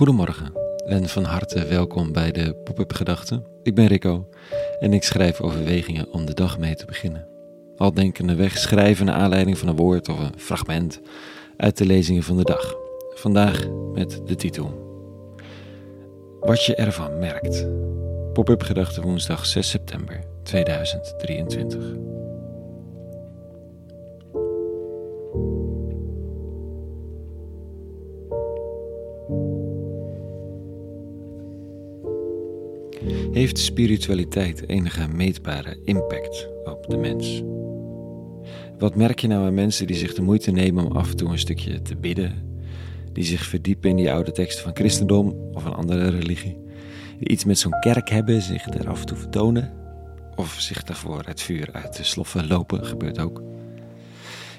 Goedemorgen en van harte welkom bij de Pop-up Gedachten. Ik ben Rico en ik schrijf overwegingen om de dag mee te beginnen. Al denkende weg schrijven naar aanleiding van een woord of een fragment uit de lezingen van de dag. Vandaag met de titel Wat je ervan merkt. Pop-up Gedachten woensdag 6 september 2023. Heeft spiritualiteit enige meetbare impact op de mens? Wat merk je nou aan mensen die zich de moeite nemen om af en toe een stukje te bidden, die zich verdiepen in die oude teksten van christendom of een andere religie, die iets met zo'n kerk hebben, zich er af en toe vertonen, of zich daarvoor het vuur uit de sloffen lopen, gebeurt ook.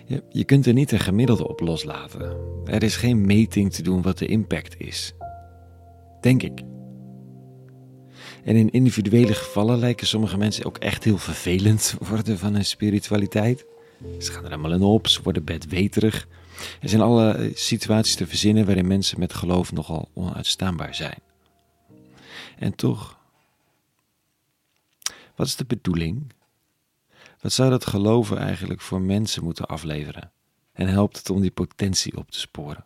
Je, je kunt er niet een gemiddelde op loslaten. Er is geen meting te doen wat de impact is. Denk ik. En in individuele gevallen lijken sommige mensen ook echt heel vervelend worden van hun spiritualiteit. Ze gaan er allemaal in op, ze worden bedweterig. Er zijn alle situaties te verzinnen waarin mensen met geloof nogal onuitstaanbaar zijn. En toch, wat is de bedoeling? Wat zou dat geloven eigenlijk voor mensen moeten afleveren? En helpt het om die potentie op te sporen?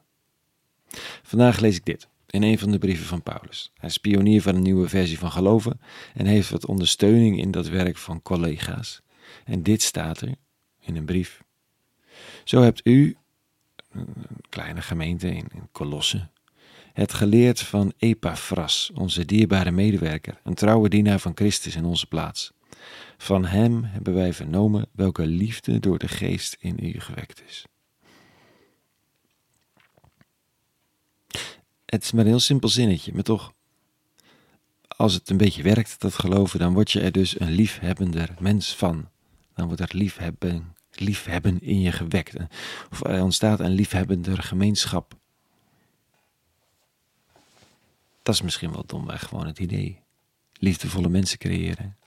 Vandaag lees ik dit in een van de brieven van Paulus. Hij is pionier van een nieuwe versie van geloven en heeft wat ondersteuning in dat werk van collega's. En dit staat er in een brief. Zo hebt u, een kleine gemeente in, Colosse, het geleerd van Epaphras, onze dierbare medewerker, een trouwe dienaar van Christus in onze plaats. Van hem hebben wij vernomen welke liefde door de geest in u gewekt is. Het is maar een heel simpel zinnetje, maar toch, als het een beetje werkt, dat geloven, dan word je er dus een liefhebbender mens van. Dan wordt er liefhebben, liefhebben in je gewekt. Of er ontstaat een liefhebbender gemeenschap. Dat is misschien wel domweg gewoon het idee. Liefdevolle mensen creëren.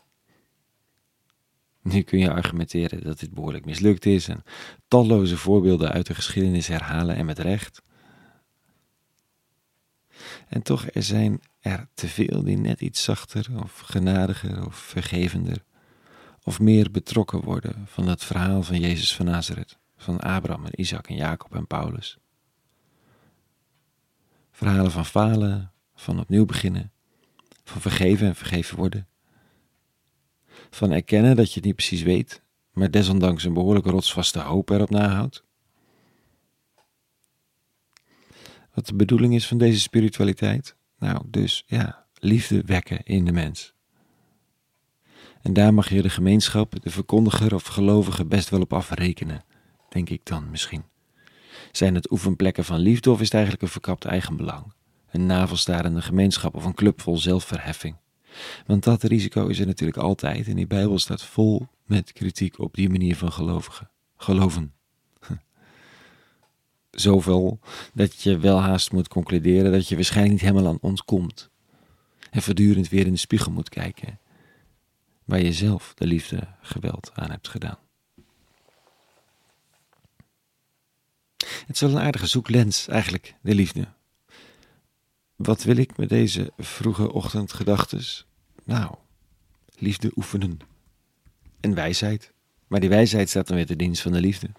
Nu kun je argumenteren dat dit behoorlijk mislukt is en talloze voorbeelden uit de geschiedenis herhalen en met recht. En toch, er zijn er te veel die net iets zachter of genadiger of vergevender of meer betrokken worden van het verhaal van Jezus van Nazareth, van Abraham en Isaac en Jacob en Paulus. Verhalen van falen, van opnieuw beginnen, van vergeven en vergeven worden. Van erkennen dat je het niet precies weet, maar desondanks een behoorlijke rotsvaste hoop erop nahoudt. Wat de bedoeling is van deze spiritualiteit? Nou, dus ja, liefde wekken in de mens. En daar mag je de gemeenschap, de verkondiger of gelovige best wel op afrekenen, denk ik dan misschien. Zijn het oefenplekken van liefde of is het eigenlijk een verkapt eigenbelang? Een navelstarende gemeenschap of een club vol zelfverheffing? Want dat risico is er natuurlijk altijd en die Bijbel staat vol met kritiek op die manier van gelovigen. Geloven. Zoveel dat je wel haast moet concluderen dat je waarschijnlijk niet helemaal aan ontkomt. En voortdurend weer in de spiegel moet kijken. Waar je zelf de liefde geweld aan hebt gedaan. Het is wel een aardige zoeklens, eigenlijk, de liefde. Wat wil ik met deze vroege ochtendgedachtes? Nou, liefde oefenen. En wijsheid. Maar die wijsheid staat dan weer te dienst van de liefde.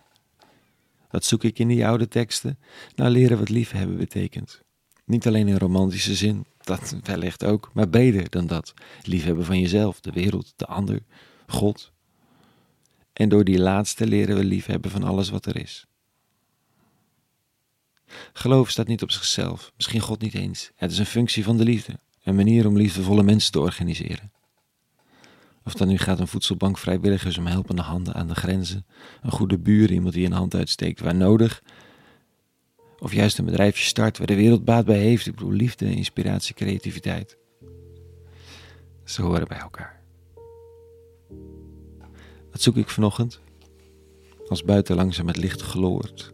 Wat zoek ik in die oude teksten? Nou, leren wat liefhebben betekent. Niet alleen in romantische zin, dat wellicht ook, maar breder dan dat. Liefhebben van jezelf, de wereld, de ander, God. En door die laatste leren we liefhebben van alles wat er is. Geloof staat niet op zichzelf, misschien God niet eens. Het is een functie van de liefde, een manier om liefdevolle mensen te organiseren. Of dan nu gaat een voedselbank vrijwilligers om helpende handen aan de grenzen, een goede buur, iemand die een hand uitsteekt waar nodig. Of juist een bedrijfje start waar de wereld baat bij heeft. Ik bedoel, liefde, inspiratie, creativiteit. Ze horen bij elkaar. Wat zoek ik vanochtend? Als buiten langzaam het licht gloort,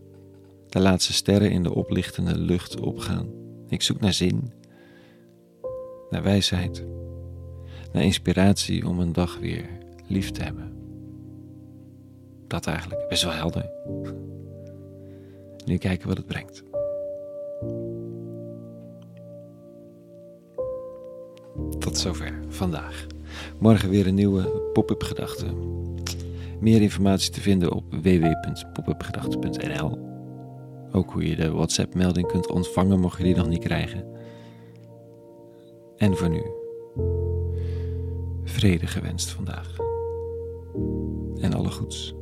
de laatste sterren in de oplichtende lucht opgaan. Ik zoek naar zin, naar wijsheid inspiratie om een dag weer lief te hebben. Dat eigenlijk, best wel helder. Nu kijken wat het brengt. tot zover vandaag. Morgen weer een nieuwe pop-up gedachte. Meer informatie te vinden op www.popupgedachten.nl. Ook hoe je de WhatsApp-melding kunt ontvangen mocht je die nog niet krijgen. En voor nu, vrede gewenst vandaag. En alle goeds.